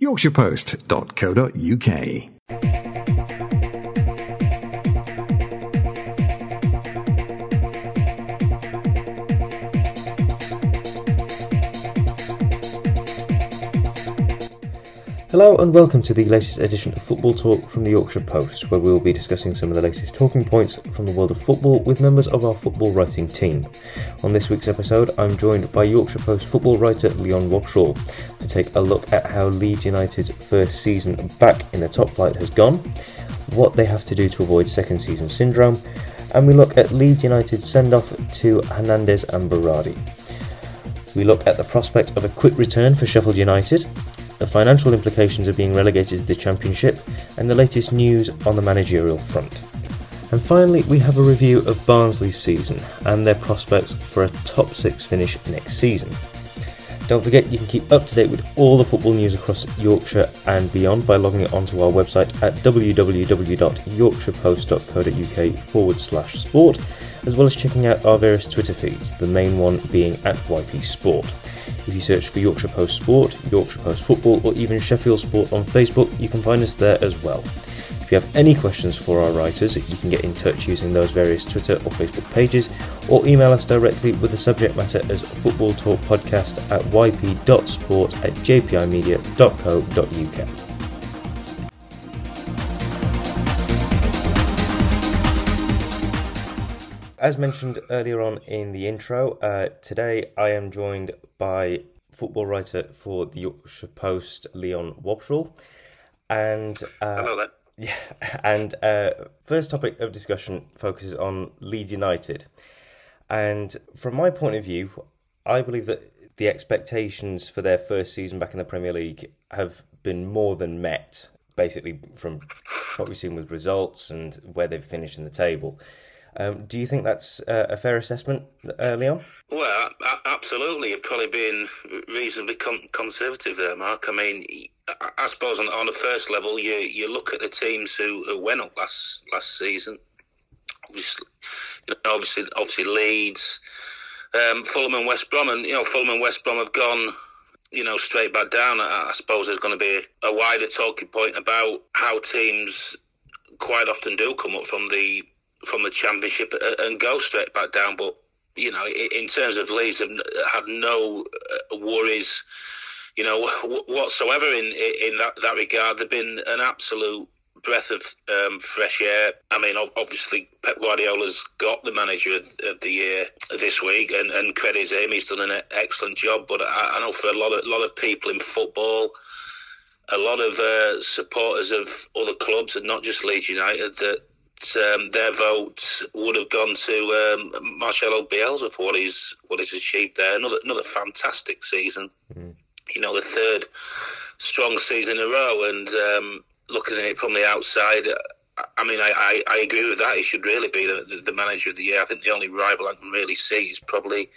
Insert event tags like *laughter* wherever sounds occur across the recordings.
yorkshirepost.co.uk. Hello and welcome to the latest edition of Football Talk from the Yorkshire Post, where we will be discussing some of the latest talking points from the world of football with members of our football writing team. On this week's episode, I'm joined by Yorkshire Post football writer Leon Wobschall to take a look at how Leeds United's first season back in the top flight has gone, what they have to do to avoid second season syndrome, and we look at Leeds United's send off to Hernandez and Berardi. We look at the prospect of a quick return for Sheffield United, the financial implications of being relegated to the Championship, and the latest news on the managerial front. And finally, we have a review of Barnsley's season and their prospects for a top six finish next season. Don't forget you can keep up to date with all the football news across Yorkshire and beyond by logging it onto our website at www.yorkshirepost.co.uk forward slash sport, as well as checking out our various Twitter feeds, the main one being at YP Sport. If you search for Yorkshire Post Sport, Yorkshire Post Football, or even Sheffield Sport on Facebook, you can find us there as well. If you have any questions for our writers, you can get in touch using those various Twitter or Facebook pages, or email us directly with the subject matter as Football Talk Podcast at yp.sport at jpimedia.co.uk. As mentioned earlier on in the intro, uh, today I am joined by football writer for the Yorkshire Post, Leon Wobschall. And uh, Hello there. yeah, and uh, first topic of discussion focuses on Leeds United. And from my point of view, I believe that the expectations for their first season back in the Premier League have been more than met, basically from what we've seen with results and where they've finished in the table. Um, do you think that's uh, a fair assessment, uh, Leon? Well, absolutely. You're probably being reasonably con- conservative there, Mark. I mean, I, I suppose on, on the first level, you you look at the teams who, who went up last last season. Obviously, you know, obviously, obviously Leeds, um, Fulham, and West Brom, and you know, Fulham and West Brom have gone. You know, straight back down. I, I suppose there's going to be a wider talking point about how teams quite often do come up from the from the championship and go straight back down. But you know, in terms of Leeds, have had no uh, worries, you know, *laughs* whatsoever in in that that regard. They've been an absolute breath of um, fresh air. I mean, obviously Pep Guardiola's got the manager of, of the year this week, and, and credit him. He's done an excellent job. But I, I know for a lot of lot of people in football. A lot of uh, supporters of other clubs, and not just Leeds United, that um, their vote would have gone to um, Marcelo Bielsa for what he's what he's achieved there. Another another fantastic season. Mm. You know, the third strong season in a row. And um, looking at it from the outside, I mean, I, I, I, agree with that. He should really be the, the, manager of the year. I think the only rival I can really see is probably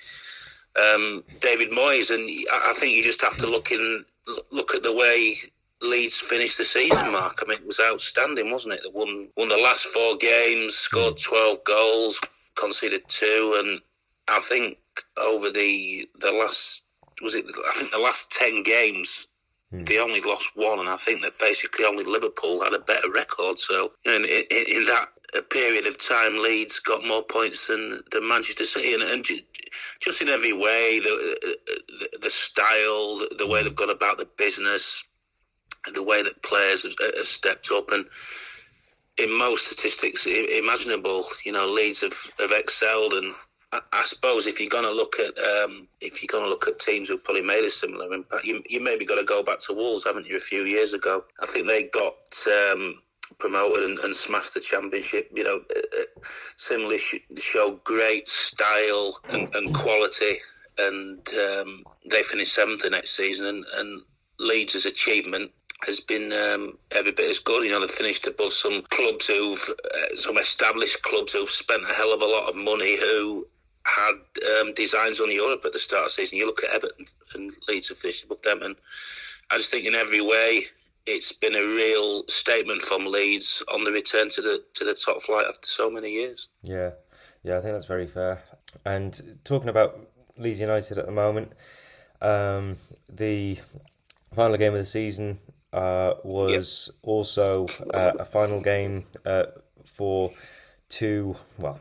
um, David Moyes. And I think you just have to look in look at the way Leeds finished the season, Mark. I mean, it was outstanding, wasn't it? They won won the last four games, scored mm. twelve goals, conceded two, and I think over the the last was it? I think the last ten games. Mm. They only lost one, and I think that basically only Liverpool had a better record. So, you know, in, in, in that period of time, Leeds got more points than, than Manchester City, and, and just in every way, the the, the style, the, the way hmm. they've gone about the business, the way that players have, have stepped up and in most statistics imaginable, you know, Leeds have, have excelled, and I, I suppose if you're going to look at um, if you're going to look at teams who've probably made a similar impact, you, you maybe got to go back to Wolves, haven't you? A few years ago, I think they got um, promoted and, and, smashed the championship. You know, uh, uh similarly sh- show great style and, and quality, and um, they finished seventh the next season, and, and Leeds' achievement has been um, every bit as good. You know, they've finished above some clubs who've, uh, some established clubs who've spent a hell of a lot of money who had um, designs on Europe at the start of the season. You look at Everton and Leeds have finished above them, and I just think in every way it's been a real statement from Leeds on the return to the to the top flight after so many years. Yeah, yeah, I think that's very fair. And talking about Leeds United at the moment, um, the final game of the season uh, was yep. also uh, a final game uh, for two, well,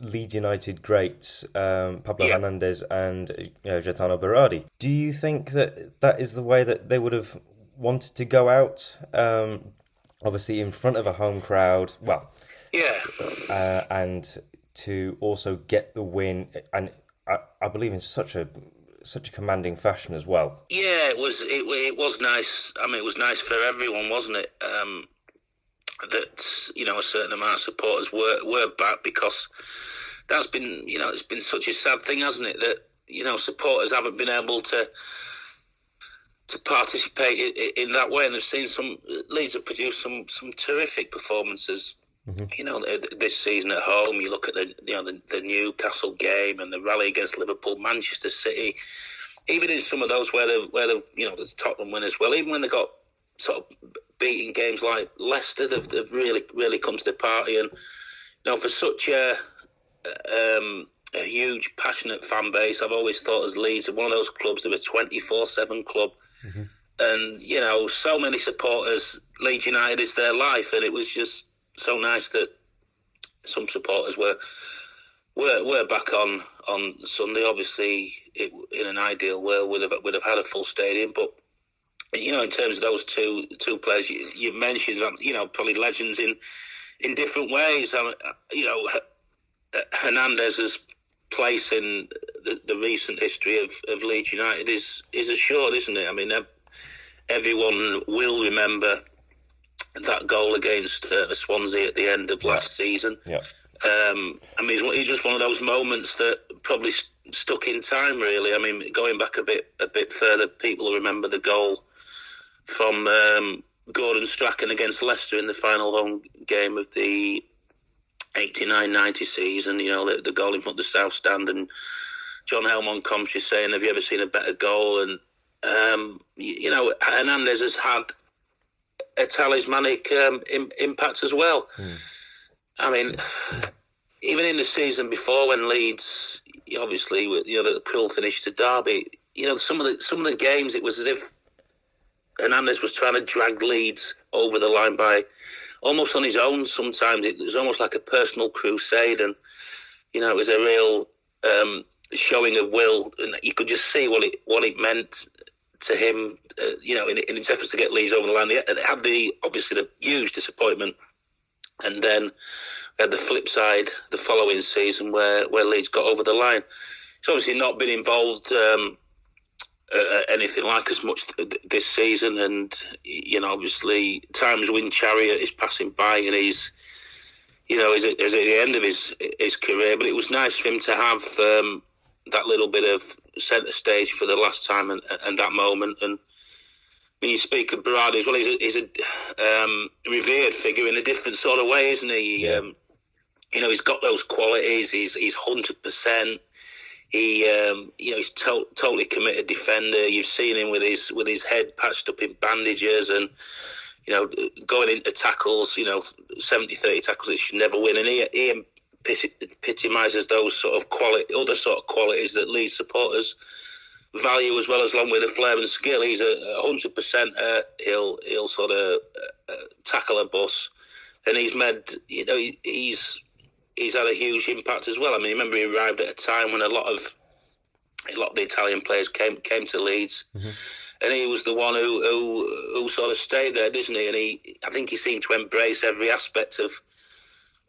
Leeds United greats, um, Pablo yep. Hernandez and you know, Berardi. Do you think that that is the way that they would have wanted to go out? Um, obviously, in front of a home crowd. Well, yeah, uh, and to also get the win, and I, I believe in such a such a commanding fashion as well. Yeah, it was. It, it was nice. I mean, it was nice for everyone, wasn't it? Um, that you know a certain amount of supporters were were back because that's been you know it's been such a sad thing, hasn't it? That you know supporters haven't been able to to participate in, in that way, and they've seen some Leeds have produced some some terrific performances. Mm-hmm. You know, this season at home, you look at the you know the, the Newcastle game and the rally against Liverpool, Manchester City. Even in some of those where they where they you know there's Tottenham win as well. Even when they got sort of beating games like Leicester, they've, they've really really come to the party. And you know, for such a um, a huge passionate fan base, I've always thought as Leeds one of those clubs that were twenty four seven club. Mm-hmm. And you know, so many supporters, Leeds United is their life, and it was just so nice that some supporters were were were back on on Sunday. Obviously, it, in an ideal world, would have would have had a full stadium, but you know, in terms of those two two players you, you mentioned, you know, probably legends in in different ways. Um, you know, Hernandez's place in the, the recent history of, of Leeds United is is assured, isn't it? I mean, ev- everyone will remember that goal against uh, Swansea at the end of last season. Yeah. Um, I mean, it's just one of those moments that probably st- stuck in time. Really, I mean, going back a bit a bit further, people remember the goal from um, Gordon Strachan against Leicester in the final home game of the 89-90 season. You know, the, the goal in front of the South Stand, and John Helmond comes saying, "Have you ever seen a better goal?" And um, you, you know, Hernandez has had a talismanic um, Im- impact as well. Mm. I mean, even in the season before when Leeds, obviously, you know, the cruel finish to Derby, you know, some of the some of the games it was as if Hernandez was trying to drag Leeds over the line by almost on his own. Sometimes it was almost like a personal crusade, and you know, it was a real um, showing of will, and you could just see what it what it meant to him, uh, you know, in, in its efforts to get Leeds over the line. They, they had the obviously the huge disappointment, and then we had the flip side the following season where where Leeds got over the line. It's obviously not been involved. Um, uh, anything like as much this season, and you know, obviously, times Wind Chariot is passing by, and he's, you know, is at, is at the end of his his career. But it was nice for him to have um, that little bit of centre stage for the last time and, and that moment. And when you speak of Berardi as well, he's a, he's a um, revered figure in a different sort of way, isn't he? Yeah. Um, you know, he's got those qualities. He's he's hundred percent. He, um, you know, he's to- totally committed defender. You've seen him with his with his head patched up in bandages and you know going into tackles. You know, 70, 30 tackles that should never win. And he, he epitomises those sort of quality, other sort of qualities that Leeds supporters value as well as along with the flair and skill. He's a hundred percent. Uh, he'll he'll sort of uh, tackle a bus, and he's made you know he, he's he's had a huge impact as well. I mean, remember he arrived at a time when a lot of a lot of the Italian players came came to Leeds. Mm-hmm. And he was the one who, who who sort of stayed there, didn't he? And he, I think he seemed to embrace every aspect of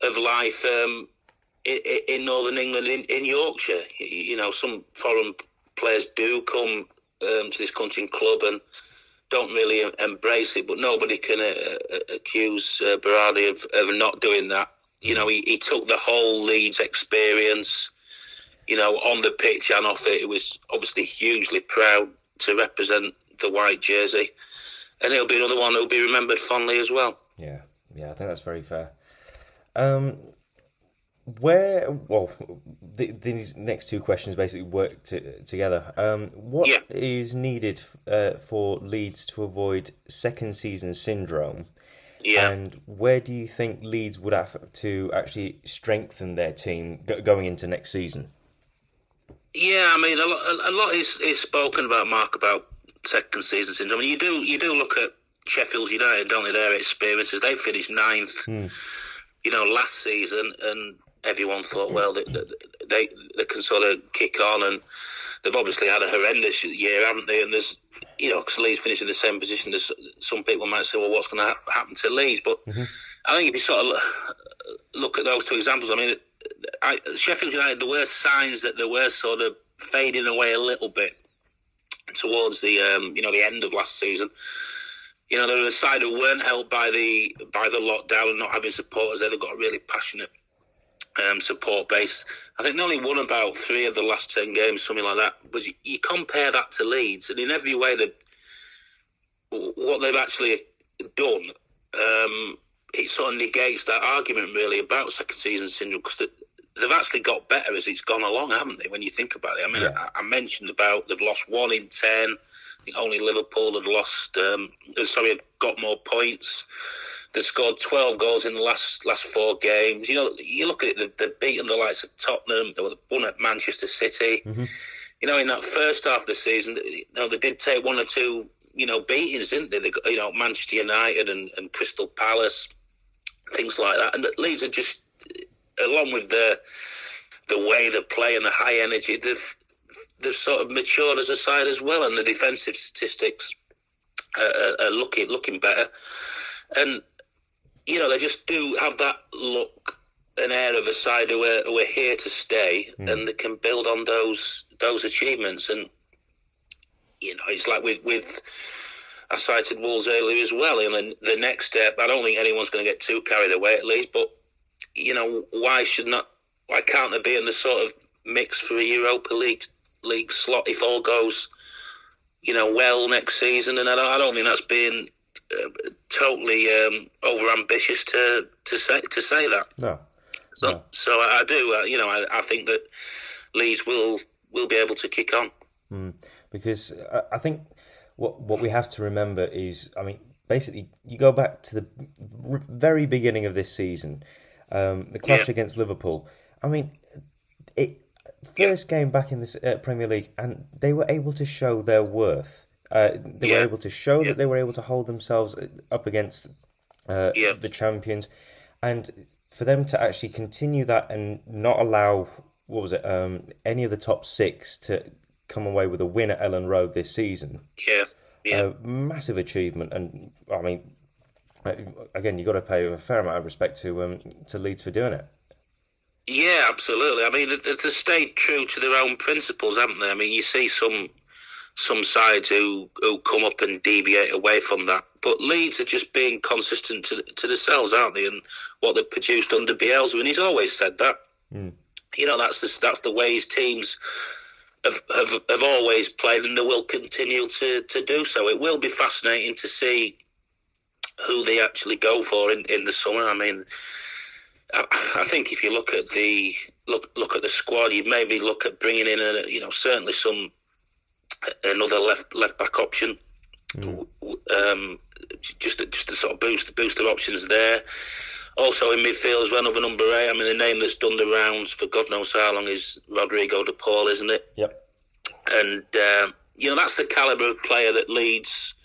of life. Um, in, in Northern England, in, in Yorkshire. You know, some foreign players do come um, to this country and club and don't really embrace it, but nobody can uh, uh, accuse uh, Berardi of, of not doing that. You know, he, he took the whole Leeds experience, you know, on the pitch and off it. He was obviously hugely proud to represent the white jersey. And he'll be another one who'll be remembered fondly as well. Yeah, yeah, I think that's very fair. Um, where well the, these next two questions basically work to, together um, What yeah. is needed uh, for leeds to avoid second season syndrome yeah. and where do you think leeds would have to actually strengthen their team going into next season yeah i mean a lot, a lot is, is spoken about mark about second season syndrome. You do you do look at Sheffield United, don't they? Their experiences. They finished ninth, mm. you know, last season, and everyone thought, well, they, they they can sort of kick on, and they've obviously had a horrendous year, haven't they? And there's you know, because Leeds finished in the same position as some people might say, well, what's going to ha- happen to Leeds? But mm-hmm. I think if you sort of look at those two examples, I mean, I, Sheffield United, there were signs that they were sort of fading away a little bit towards the um, you know the end of last season. You know, they were a side who weren't helped by the by the lockdown and not having supporters. They've got a really passionate um, support base. I think they only won about three of the last ten games, something like that. But you, you compare that to Leeds, and in every way that what they've actually done, um, it sort of negates that argument really about second season syndrome because they've actually got better as it's gone along, haven't they? When you think about it, I mean, yeah. I, I, mentioned about they've lost one in ten. Think only Liverpool had lost. Um, sorry, had got more points. They scored 12 goals in the last last four games. You know, you look at it, they've, they've beaten the likes of Tottenham, they were one at Manchester City. Mm-hmm. You know, in that first half of the season, you know, they did take one or two, you know, beatings, didn't they? they you know, Manchester United and, and Crystal Palace, things like that. And Leeds are just, along with the the way they play and the high energy, they've they've sort of matured as a side as well, and the defensive statistics are, are looking looking better. And you know, they just do have that look, an air of a side who are, who are here to stay, mm. and they can build on those those achievements. And you know, it's like with with I cited Wolves earlier as well. And then the next step, I don't think anyone's going to get too carried away at least. But you know, why should not? Why can't they be in the sort of mix for a Europa League league slot if all goes, you know, well next season? And I don't, I don't think that's being uh, totally um, over ambitious to to say to say that. No. So, no. so I do. Uh, you know, I, I, think that Leeds will will be able to kick on. Mm, because I, I think what what we have to remember is, I mean, basically, you go back to the very beginning of this season, um, the clash yeah. against Liverpool. I mean, it first game back in the uh, Premier League, and they were able to show their worth. Uh, they yeah. were able to show yeah. that they were able to hold themselves up against uh, yeah. the champions, and for them to actually continue that and not allow what was it um, any of the top six to come away with a win at Elland Road this season. Yeah, yeah, massive achievement, and I mean, uh, again, you've got to pay a fair amount of respect to um, to Leeds for doing it. Yeah, absolutely. I mean, they, they stayed true to their own principles, haven't they? I mean, you see some some sides who, who come up and deviate away from that. But Leeds are just being consistent to, to themselves, aren't they? And what they've produced under Bielsa, and he's always said that. Mm. You know, that's the, that's the way his teams have, have, have always played, and they will continue to, to do so. It will be fascinating to see who they actually go for in, in the summer. I mean, I, think if you look at the look look at the squad, you maybe look at bringing in a you know certainly some another left left back option. Mm. Um, just just to sort of boost boost their options there. Also in midfield as well, another number eight. I mean, the name that's done the rounds for God knows how long is Rodrigo De Paul, isn't it? Yep. And um, you know that's the caliber of player that Leeds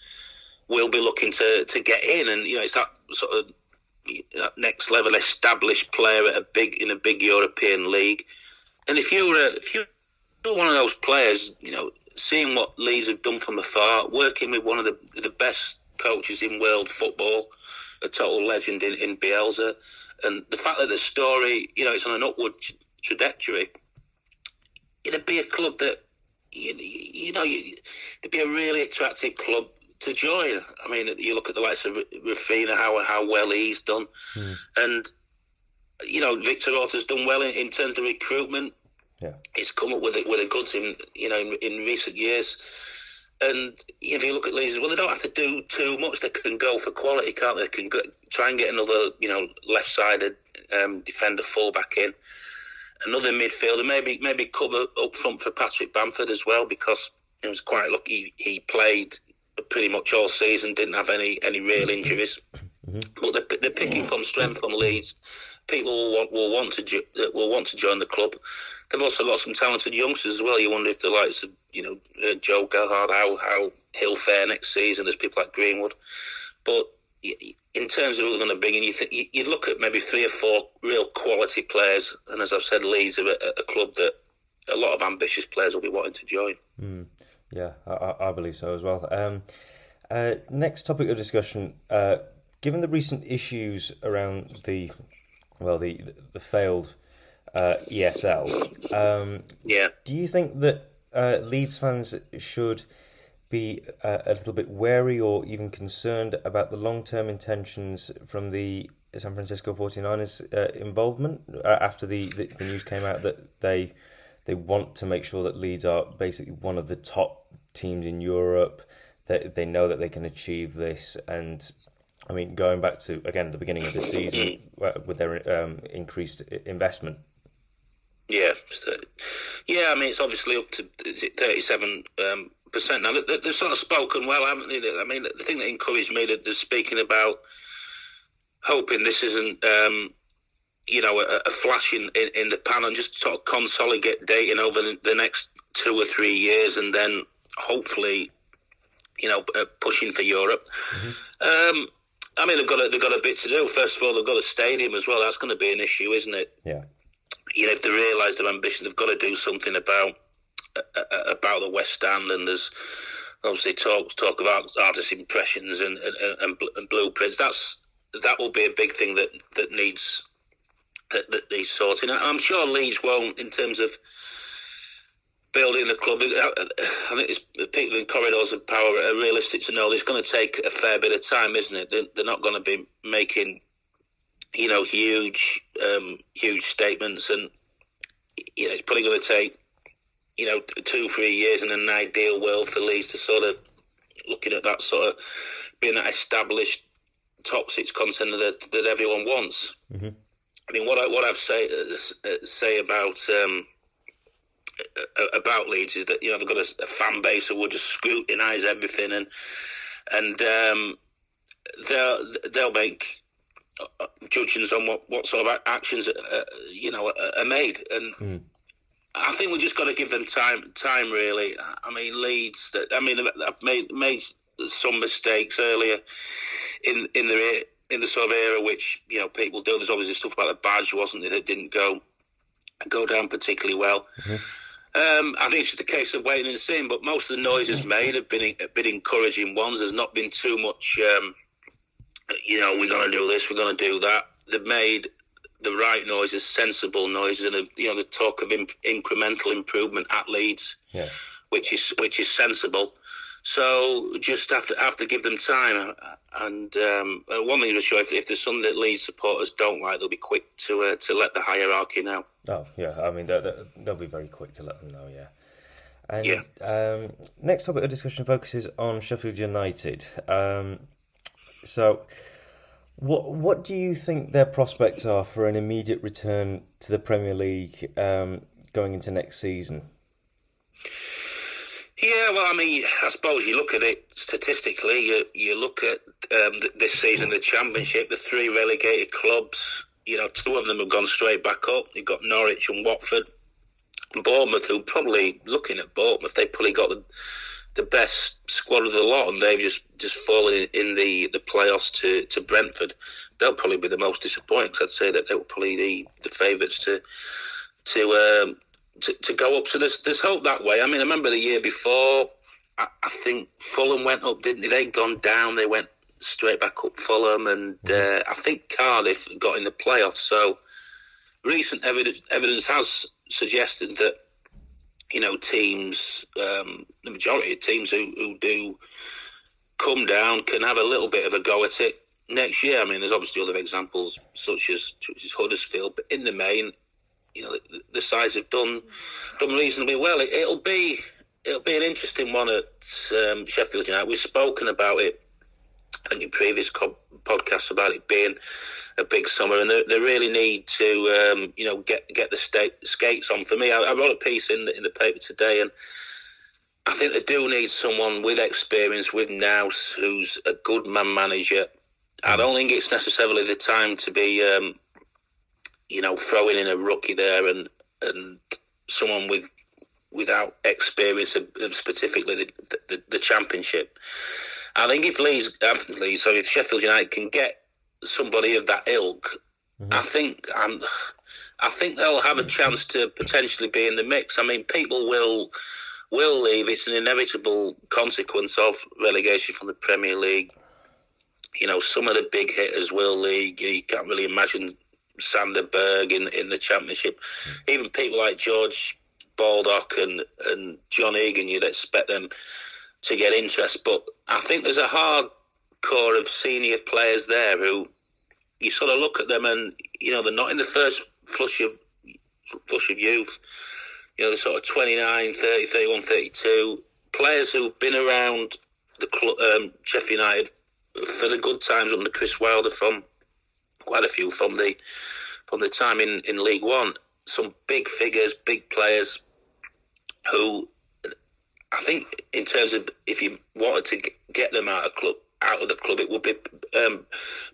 will be looking to to get in, and you know it's that sort of Uh, next level established player at a big in a big European league. And if you're a, if you're one of those players, you know seeing what Leeds have done from afar, working with one of the the best coaches in world football, a total legend in, in Bielsa, and the fact that the story, you know, it's on an upward trajectory, it'd be a club that, you, you know, you, it'd be a really attractive club to join. I mean, you look at the likes of Raphinha, how how well he's done, mm. and you know, Victor Orta's done well in, in terms of recruitment. Yeah. He's come up with it with a goods in you know in, in recent years. And if you look at Leeds, well, they don't have to do too much. They can go for quality, can't they? They can go, try and get another, you know, left-sided um, defender fullback in, another midfielder, maybe maybe cover up front for Patrick Bamford as well because it was quite lucky he played pretty much all season, didn't have any any real injuries. Mm-hmm. But they're, they're picking from strength on Leeds people will want, will want to will want to join the club. They've also got some talented youngsters as well. You wonder if the likes of you know uh, Joe Gelhardt, how how Hill fare next season. There's people like Greenwood, but in terms of who they're going to bring in, you think you look at maybe three or four real quality players, and as I've said, Leeds are a, a club that a lot of ambitious players will be wanting to join. Mm, yeah, I, I, believe so as well. Um, uh, next topic of discussion: uh, given the recent issues around the well, the the failed uh, ESL, um, yeah, do you think that uh, Leeds fans should be uh, a little bit wary or even concerned about the long term intentions from the San Francisco 49ers uh, involvement uh, after the, the, the, news came out that they they want to make sure that Leeds are basically one of the top teams in Europe. That they, they know that they can achieve this, and I mean, going back to again the beginning of the season uh, with their um, increased investment. Yeah, yeah. I mean, it's obviously up to is it thirty-seven um, percent now. They, they've sort of spoken well, haven't they? I mean, the thing that encouraged me that they're speaking about hoping this isn't, um, you know, a, a flash in, in, in, the pan and just sort of consolidate dating over the, the next two or three years, and then hopefully, you know, uh, pushing for Europe. Mm-hmm. Um, I mean, they've got a, they've got a bit to do. First of all, they've got a stadium as well. That's going to be an issue, isn't it? Yeah. You know, if they realise their ambition, they've got to do something about about the West Stand, and there's obviously talk talk about artist impressions and, and, and, and blueprints. That's that will be a big thing that that needs that, that needs sorting. I'm sure Leeds won't in terms of building the club. I think it's people in corridors of power are realistic to know it's going to take a fair bit of time, isn't it? They're, they're not going to be making you know huge um, huge statements and you know it's probably going to take you know, two, three years in an ideal world for Leeds to sort of looking at that sort of being that established top six contender that, that everyone wants. Mm-hmm. I mean, what I what I've say uh, say about um, about Leeds is that you know they've got a, a fan base who will just scrutinise everything and and um, they'll they'll make uh, judgments on what, what sort of actions uh, you know are, are made and. Mm I think we've just got to give them time. Time, really. I mean, Leeds. I mean, I've made made some mistakes earlier in in the in the sort of era which you know people do. There's obviously stuff about the badge, wasn't it, that didn't go go down particularly well. Mm-hmm. Um, I think it's just a case of waiting and seeing. But most of the noises made have been have been encouraging ones. There's not been too much. Um, you know, we're going to do this, we're going to do that. They've made the right noises, sensible noises, and you know the talk of imp- incremental improvement at Leeds, yeah. which is which is sensible. So just have to have to give them time. And um, uh, one thing for sure, if, if there's something that Leeds supporters don't like, they'll be quick to uh, to let the hierarchy know. Oh yeah, I mean they'll, they'll be very quick to let them know. Yeah. And yeah. Um, next topic of discussion focuses on Sheffield United. Um, so what What do you think their prospects are for an immediate return to the Premier League um, going into next season? Yeah, well, I mean, I suppose you look at it statistically. You you look at um, this season, the Championship, the three relegated clubs. You know, two of them have gone straight back up. You've got Norwich and Watford. Bournemouth, who probably looking at Bournemouth, they probably got the the best squad of the lot, and they've just just fallen in the the playoffs to, to Brentford. They'll probably be the most disappointing. Cause I'd say that they were probably the, the favourites to to, um, to to go up. So there's there's hope that way. I mean, I remember the year before. I, I think Fulham went up, didn't they? They'd gone down. They went straight back up Fulham, and uh, I think Cardiff got in the playoffs. So recent evidence evidence has suggested that you know, teams, um, the majority of teams who, who do come down can have a little bit of a go at it next year. I mean, there's obviously other examples such as, such as Huddersfield, but in the main, you know, the, the sides have done done reasonably well. It, will be it'll be an interesting one at um, Sheffield United. We've spoken about it in previous co- podcasts about it being a big summer, and they, they really need to, um, you know, get get the state, skates on. For me, I, I, wrote a piece in the, in the paper today, and I think they do need someone with experience, with nous, who's a good man manager. I don't think it's necessarily the time to be, um, you know, throwing in a rookie there and and someone with without experience of, of specifically the, the, the, championship. I think if Leeds, Leeds, so if Sheffield United can get somebody of that ilk, mm-hmm. I think I'm. I think they'll have a chance to potentially be in the mix. I mean, people will will leave. It's an inevitable consequence of relegation from the Premier League. You know, some of the big hitters will leave. You can't really imagine Sander Berge in in the Championship. Even people like George Baldock and and John Egan, you'd expect them to get interest. But I think there's a hard core of senior players there who you sort of look at them and you know they're not in the first flush of flush of youth. You know, they're sort of 29, 30, 31, 32 players who've been around the club, um, Sheffield United for the good times under Chris Wilder from quite a few from the from the time in, in League One. Some big figures, big players who I think in terms of if you wanted to get them out of club out of the club, it would be um,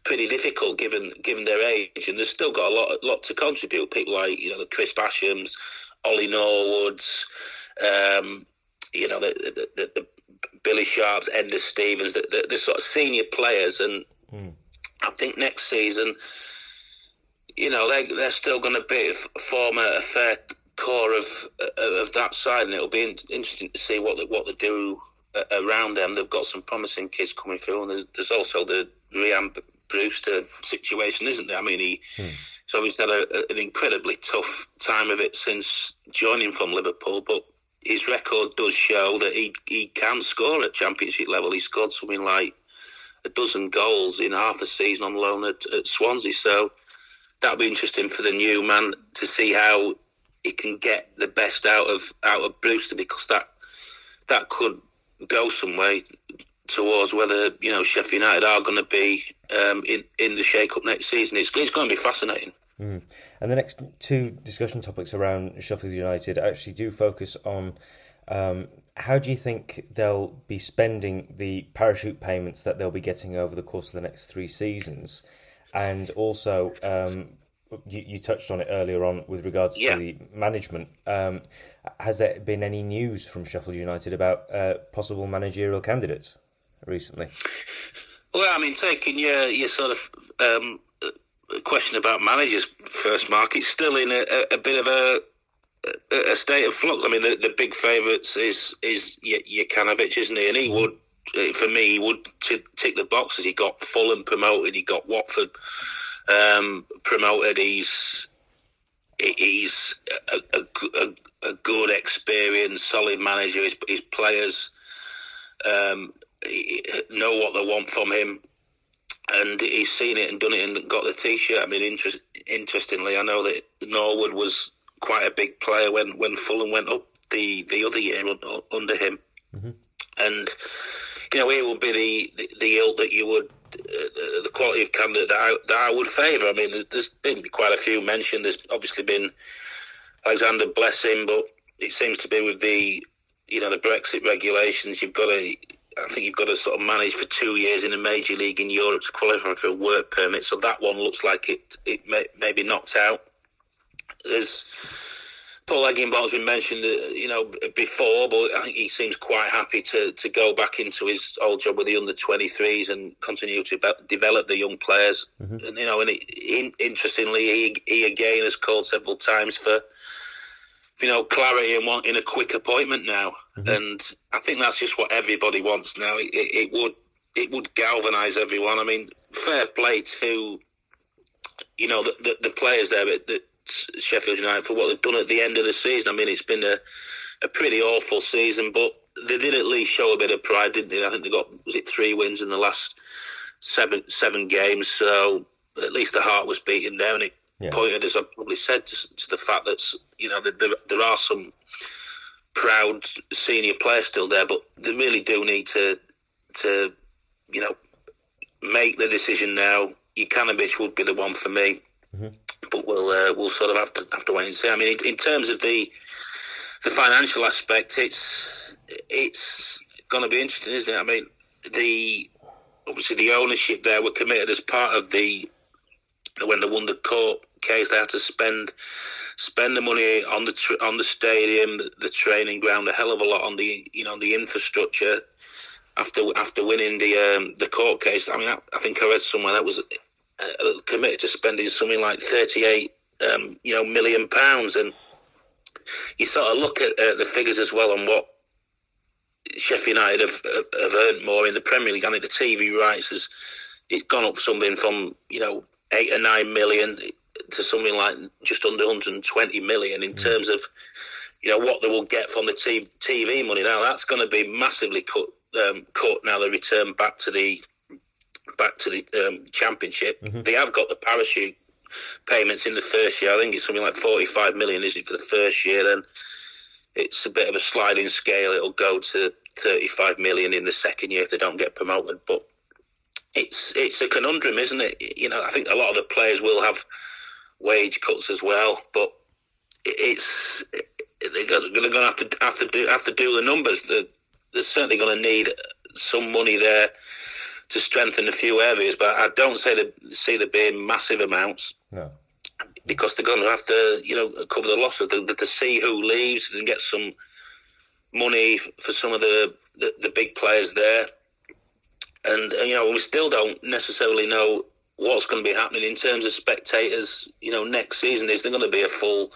pretty difficult given given their age, and they've still got a lot lot to contribute. People like you know the Chris Bashams, Ollie Norwoods, um, you know the, the, the, the, Billy Sharps, Enda Stevens, the, the, the, sort of senior players, and mm. I think next season, you know they they're still going to be form a, a fair core of of that side, and it'll be interesting to see what they, what they do around them. They've got some promising kids coming through, and there's, there's also the Rhian Brewster situation, isn't there? I mean, he, hmm. he's obviously had a, an incredibly tough time of it since joining from Liverpool, but his record does show that he, he can score at Championship level. He scored something like a dozen goals in half a season on loan at, at Swansea, so that'll be interesting for the new man to see how he can get the best out of out of Brewster because that that could go some way towards whether you know Sheffield United are going to be um, in in the shake up next season. It's it's going to be fascinating. Mm. And the next two discussion topics around Sheffield United actually do focus on um, how do you think they'll be spending the parachute payments that they'll be getting over the course of the next three seasons, and also um, you, you, touched on it earlier on with regards yeah. to the management. Um, has there been any news from Sheffield United about uh, possible managerial candidates recently? Well, I mean, taking your your sort of um, question about managers first, Mark, it's still in a, a bit of a a state of flux. I mean, the, the big favourites is is Jokanovic, isn't he? And he would, for me, he would t- tick the boxes. He got Fulham promoted. He got Watford um, promoted. He's he's a, a, a, a good, experienced, solid manager. His, his players um, know what they want from him, and he's seen it and done it and got the t-shirt. I mean, interest, interestingly, I know that Norwood was quite a big player when, when Fulham went up the, the other year under him, mm-hmm. and you know, he would be the, the, the ilk that you would uh, the quality of candidate that I, that I would favour. I mean, there's been quite a few mentioned. There's obviously been Alexander Blessin, but it seems to be with the you know the Brexit regulations, you've got to. I think you've got to sort of manage for two years in a major league in Europe to qualify for a work permit. So that one looks like it it may, may be knocked out. There's Paul Heckingbottom's been mentioned, uh, you know, before, but I think he seems quite happy to, to go back into his old job with the under 23s and continue to be- develop the young players. Mm-hmm. And, you know, and interestingly, he, he again has called several times for, you know, clarity and wanting a quick appointment now. Mm-hmm. And I think that's just what everybody wants now. It, it, it would it would galvanise everyone. I mean, fair play to, you know, the, the, the players there that Sheffield United for what they've done at the end of the season. I mean, it's been a, a pretty awful season, but they did at least show a bit of pride, didn't they? I think they got was it three wins in the last seven seven games, so at least the heart was beating there, and it yeah. pointed, as I probably said, to, to, the fact that you know there, there are some proud senior players still there, but they really do need to to you know make the decision now. Jokanovic would be the one for me. Mm-hmm but we'll uh, we'll sort of have to have to wait and see. I mean, in, terms of the the financial aspect, it's it's going to be interesting, isn't it? I mean, the obviously the ownership there were committed as part of the when they won the court case they had to spend spend the money on the tr- on the stadium, the, the, training ground, a hell of a lot on the you know the infrastructure. After after winning the um, the court case, I mean, I, I, think I read somewhere that was uh, committed to spending something like thirty eight um, you know million pounds, and you sort of look at uh, the figures as well and what Sheffield United have, have earned more in the Premier League. I think the TV rights has it's gone up something from you know eight or nine million to something like just under 120 million in mm. terms of you know what they will get from the TV money. Now that's going to be massively cut um, cut now they return back to the back to the um, championship. Mm-hmm. They have got the parachute payments in the first year. I think it's something like 45 million, is it, for the first year? Then it's a bit of a sliding scale. It'll go to 35 million in the second year if they don't get promoted. But it's it's a conundrum, isn't it? You know, I think a lot of the players will have wage cuts as well, but it's they're going to have to have to do have to do the numbers. They're, they're certainly going to need some money there to strengthen a few areas, but I don't say they see there being massive amounts. No. Because they're going to have to, you know, cover the losses. To, to see who leaves and get some money for some of the, the, the big players there. And, you know, we still don't necessarily know what's going to be happening in terms of spectators. You know, next season is there going to be a full,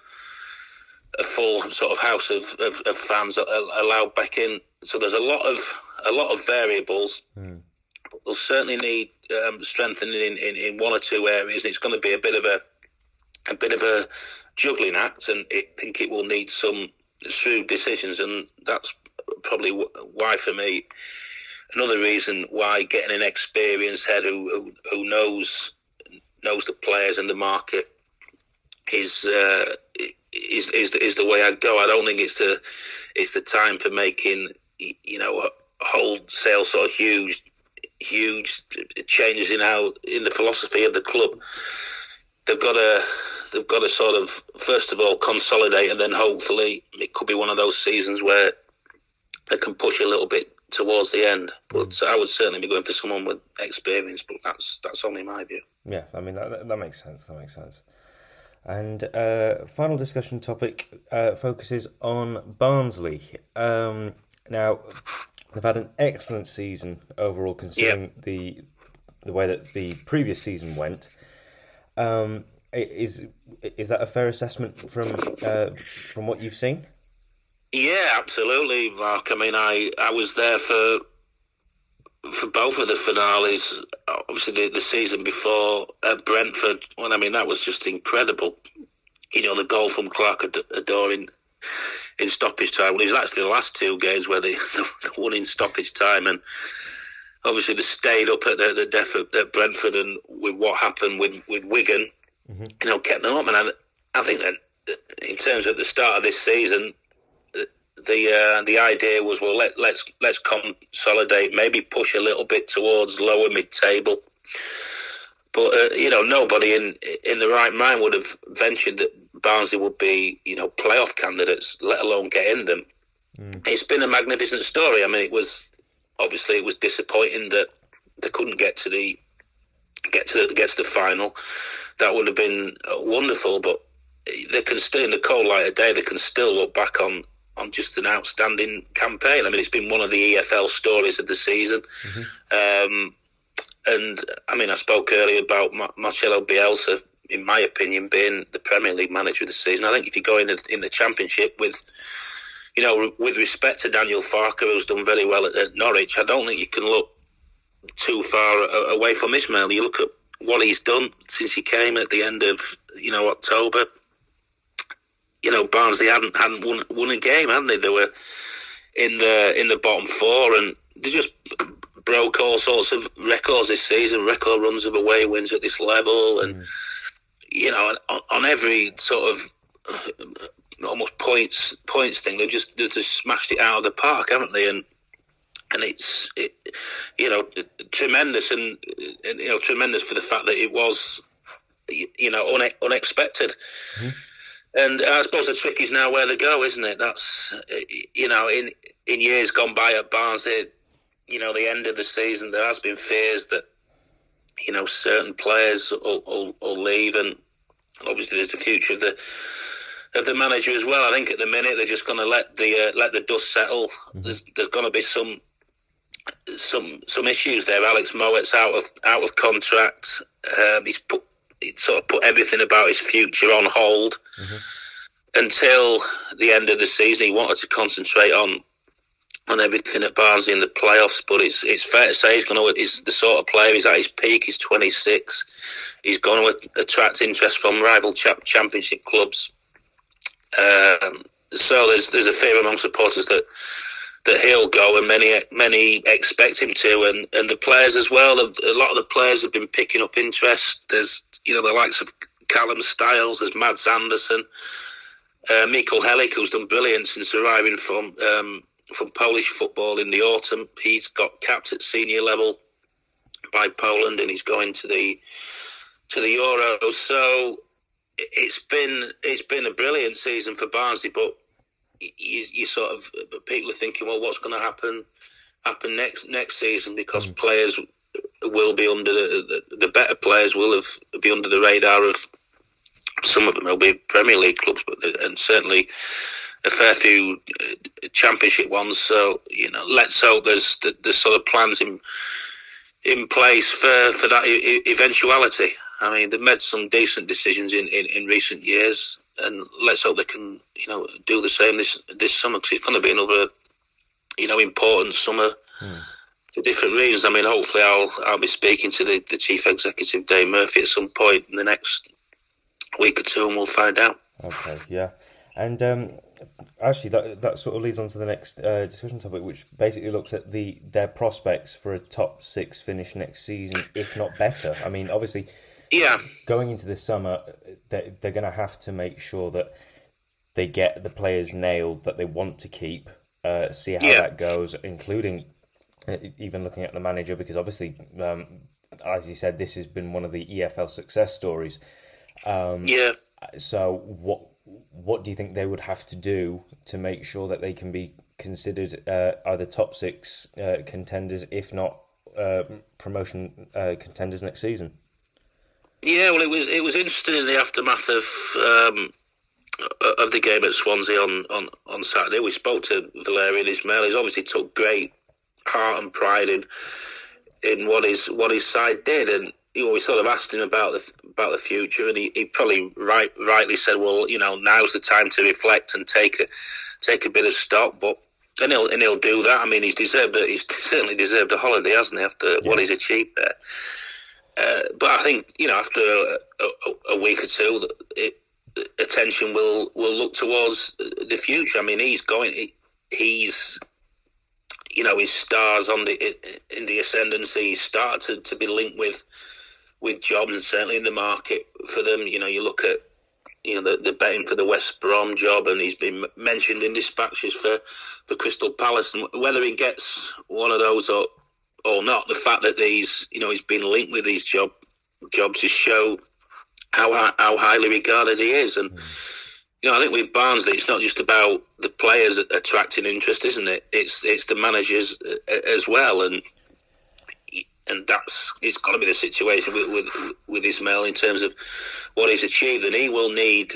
a full sort of house of, of, of fans allowed back in. So there's a lot of a lot of variables. Mm. They'll certainly need um, strengthening in, in, in, one or two areas. and It's going to be a bit of a a bit of a juggling act, and I think it will need some shrewd decisions, and that's probably why for me another reason why getting an experienced head who, who, who knows knows the players and the market is uh, is is the, is the way I go. I don't think it's the it's the time for making you know wholesale sort of huge huge changes in how in the philosophy of the club. They've got to they've got to sort of first of all consolidate, and then hopefully it could be one of those seasons where they can push a little bit towards the end. But mm. I would certainly be going for someone with experience. But that's that's only my view. Yeah, I mean that that makes sense. That makes sense. And uh, final discussion topic uh, focuses on Barnsley. Um, now they've had an excellent season overall, considering yep. the the way that the previous season went. Um, is is that a fair assessment from uh, from what you've seen? Yeah, absolutely, Mark. I mean, I, I was there for for both of the finales. Obviously, the, the season before at Brentford. Well, I mean, that was just incredible. You know, the goal from Clarke Oduor in, in stoppage time. Well, it was actually the last two games where they, *laughs* they won in stoppage time, and obviously they stayed up at the, the death at, at Brentford, and with what happened with with Wigan, mm-hmm. you know, kept them up. And I, I think that in terms of the start of this season, the uh, the idea was well let let's let's consolidate, maybe push a little bit towards lower mid table. But uh, you know, nobody in in the right mind would have ventured that Barnsley would be you know playoff candidates, let alone get in them. Mm. It's been a magnificent story. I mean, it was obviously it was disappointing that they couldn't get to the get to the, get to the final. That would have been wonderful, but they can still in the cold light of day. They can still look back on on just an outstanding campaign. I mean, it's been one of the EFL stories of the season. Mm-hmm. Um, and I mean, I spoke earlier about Marcelo Bielsa, in my opinion, being the Premier League manager of the season. I think if you go in the, in the Championship with, you know, with respect to Daniel Farke, who's done very well at, at Norwich, I don't think you can look too far away from Ismaël. You look at what he's done since he came at the end of, you know, October you know, Barnsley hadn't hadn't won won a game, hadn't they? They were in the in the bottom four, and they just broke all sorts of records this season. Record runs of away wins at this level, and mm. You know, on, on, every sort of almost points points thing, they just they just smashed it out of the park, haven't they? And and it's it, you know tremendous and, and, you know tremendous for the fact that it was you know une- unexpected. Mm-hmm. And I suppose the trick is now where they go, isn't it? That's you know, in in years gone by at Barnsley, you know, the end of the season, there has been fears that you know certain players will, will, will leave, and obviously there's the future of the of the manager as well. I think at the minute they're just going to let the uh, let the dust settle. Mm-hmm. There's there's going to be some some some issues there. Alex Mowatt's out of out of contract. Um, he's put he sort of put everything about his future on hold mm-hmm. until the end of the season. He wanted to concentrate on on everything at Barnsley in the playoffs. But it's it's fair to say he's going to he's the sort of player. He's at his peak. He's 26. He's going to attract interest from rival championship clubs. Um, so there's there's a fear among supporters that that he'll go, and many many expect him to, and, and the players as well. A lot of the players have been picking up interest. There's you know the likes of Callum Styles, there's Mads Andersen, uh, Mikael Helik, who's done brilliant since arriving from um, from Polish football in the autumn. He's got capped at senior level by Poland, and he's going to the to the Euros. So it's been it's been a brilliant season for Barnsley, but you, you sort of people are thinking, well, what's going to happen happen next next season because mm. players will be under the, the, the better players will have be under the radar of some of them will be Premier League clubs, but and certainly a fair few uh, Championship ones. So you know, let's hope there's there's sort of plans in in place for for that eventuality. I mean, they've made some decent decisions in, in, in recent years, and let's hope they can you know do the same this this summer because it's going to be another you know important summer. Hmm for different reasons. I mean, hopefully, I'll I'll be speaking to the, the chief executive Dane Murphy at some point in the next week or two, and we'll find out. Okay, yeah, and um, actually, that that sort of leads on to the next uh, discussion topic, which basically looks at the their prospects for a top six finish next season, if not better. I mean, obviously, yeah, going into the summer, they're, they're going to have to make sure that they get the players nailed that they want to keep. Uh, see how yeah. that goes, including uh, even looking at the manager, because obviously, um, as you said, this has been one of the EFL success stories. Um, yeah. So what what do you think they would have to do to make sure that they can be considered uh, either top six uh, contenders, if not uh, promotion uh, contenders next season? Yeah, well, it was it was interesting in the aftermath of um, of the game at Swansea on, on, on Saturday. We spoke to Valérien Ismaël. He's obviously took great heart and pride in in what his what his side did, and you sort of asked him about the about the future, and he, he probably right rightly said, "Well, you know, now's the time to reflect and take a take a bit of stock." But and he'll and he'll do that. I mean, he's deserved a, he's *laughs* certainly deserved a holiday, hasn't he? After yeah. what he's achieved there. Uh, but I think you know, after a, a, a week or two, it, attention will will look towards the future. I mean, he's going. He, he's you know his stars on the in the ascendancy started to, to be linked with with jobs and certainly in the market for them. You know, you look at you know the, the betting for the West Brom job, and he's been mentioned in dispatches for for Crystal Palace, and whether he gets one of those or or not, the fact that he's you know he's been linked with these job jobs to show how how highly regarded he is, and. Mm you know, I think with Barnsley, it's not just about the players attracting interest, isn't it? It's it's the managers uh, as well, and and that's it's got to be the situation with with, with Ismaël in terms of what he's achieved, and he will need.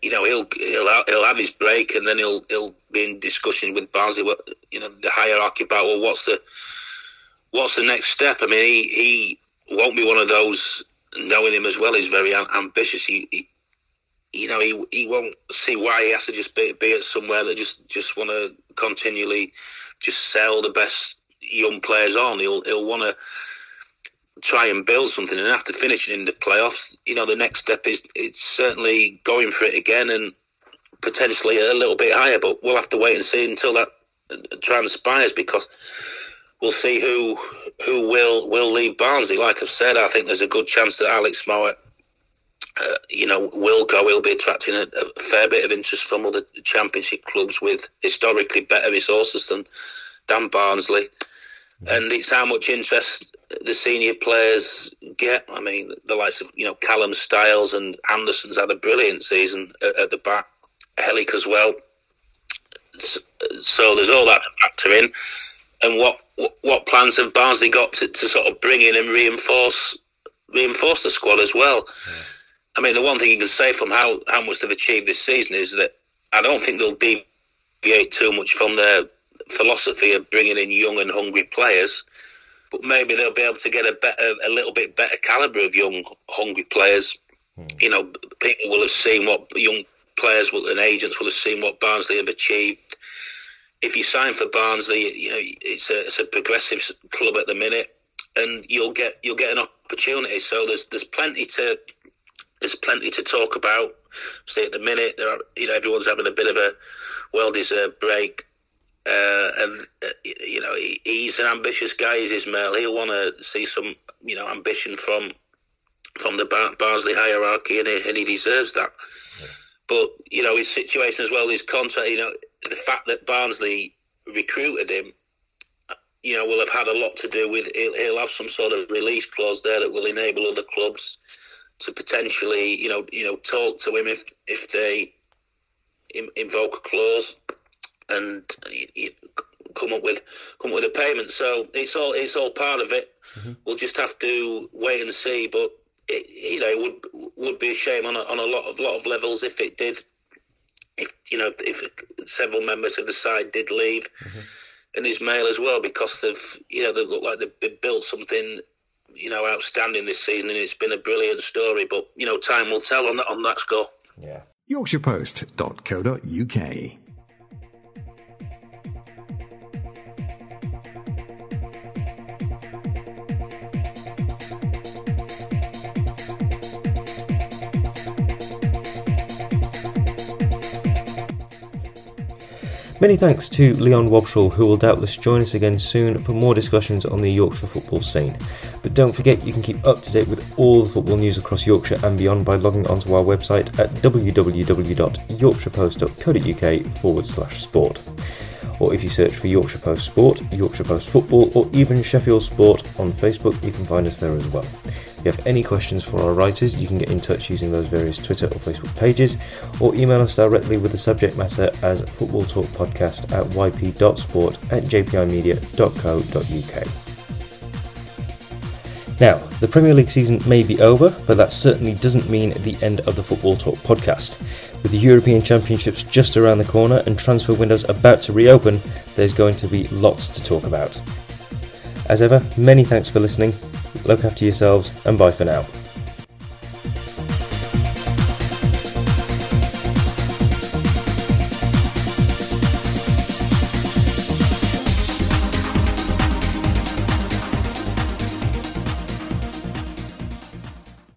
You know, he'll he'll he'll have his break, and then he'll he'll be in discussion with Barnsley. What you know, the hierarchy about well, what's the what's the next step? I mean, he he won't be one of those. Knowing him as well, he's very ambitious. He, he you know, he he won't see why he has to just be, be at somewhere that just just want to continually just sell the best young players on. He'll he'll want to try and build something, and after finishing in the playoffs, you know, the next step is it's certainly going for it again and potentially a little bit higher. But we'll have to wait and see until that transpires because we'll see who who will will leave Barnsley. Like I've said, I think there's a good chance that Alex Mowatt uh, you know, will go. He'll be attracting a, a, fair bit of interest from other championship clubs with historically better resources than Dan Barnsley. And it's how much interest the senior players get. I mean, the likes of you know Callum Styles and Andersen's had a brilliant season at, at the back. Helik as well. So, so there's all that factor in. And what what plans have Barnsley got to, to sort of bring in and reinforce reinforce the squad as well? Yeah I mean, the one thing you can say from how, how much they've achieved this season is that I don't think they'll deviate too much from their philosophy of bringing in young and hungry players. But maybe they'll be able to get a better, a little bit better caliber of young, hungry players. Hmm. You know, people will have seen what young players will, and agents will have seen what Barnsley have achieved. If you sign for Barnsley, you know it's a, it's a progressive club at the minute, and you'll get you'll get an opportunity. So there's there's plenty to there's plenty to talk about. Say at the minute, there are, you know everyone's having a bit of a well-deserved break, uh, and uh, you know he, he's an ambitious guy. He's Ismaël. He'll want to see some you know ambition from from the Bar- Barnsley hierarchy, and he, and he deserves that. Yeah. But you know his situation as well, his contract. You know the fact that Barnsley recruited him you know, will have had a lot to do with. He'll, he'll, have some sort of release clause there that will enable other clubs to potentially, you know, you know, talk to him if if they invoke a clause and come up with come up with a payment. So it's all it's all part of it. Mm-hmm. We'll just have to wait and see. But it, you know, it would would be a shame on a, on a lot of lot of levels if it did. If you know, if several members of the side did leave. Mm-hmm. And as well, because of you know they look like they've built something you know, outstanding this season, and it's been a brilliant story. But you know, time will tell on that on that score. Yeah. YorkshirePost.co.uk. Many thanks to Leon Wobschall, who will doubtless join us again soon for more discussions on the Yorkshire football scene. But don't forget you can keep up to date with all the football news across Yorkshire and beyond by logging onto our website at www.yorkshirepost.co.uk forward slash sport. Or if you search for Yorkshire Post Sport, Yorkshire Post Football, or even Sheffield Sport on Facebook, you can find us there as well. If you have any questions for our writers, you can get in touch using those various Twitter or Facebook pages, or email us directly with the subject matter as Football Talk Podcast at yp.sport at jpimedia.co.uk. Now, the Premier League season may be over, but that certainly doesn't mean the end of the Football Talk podcast. With the European Championships just around the corner and transfer windows about to reopen, there's going to be lots to talk about. As ever, many thanks for listening look after yourselves, and bye for now.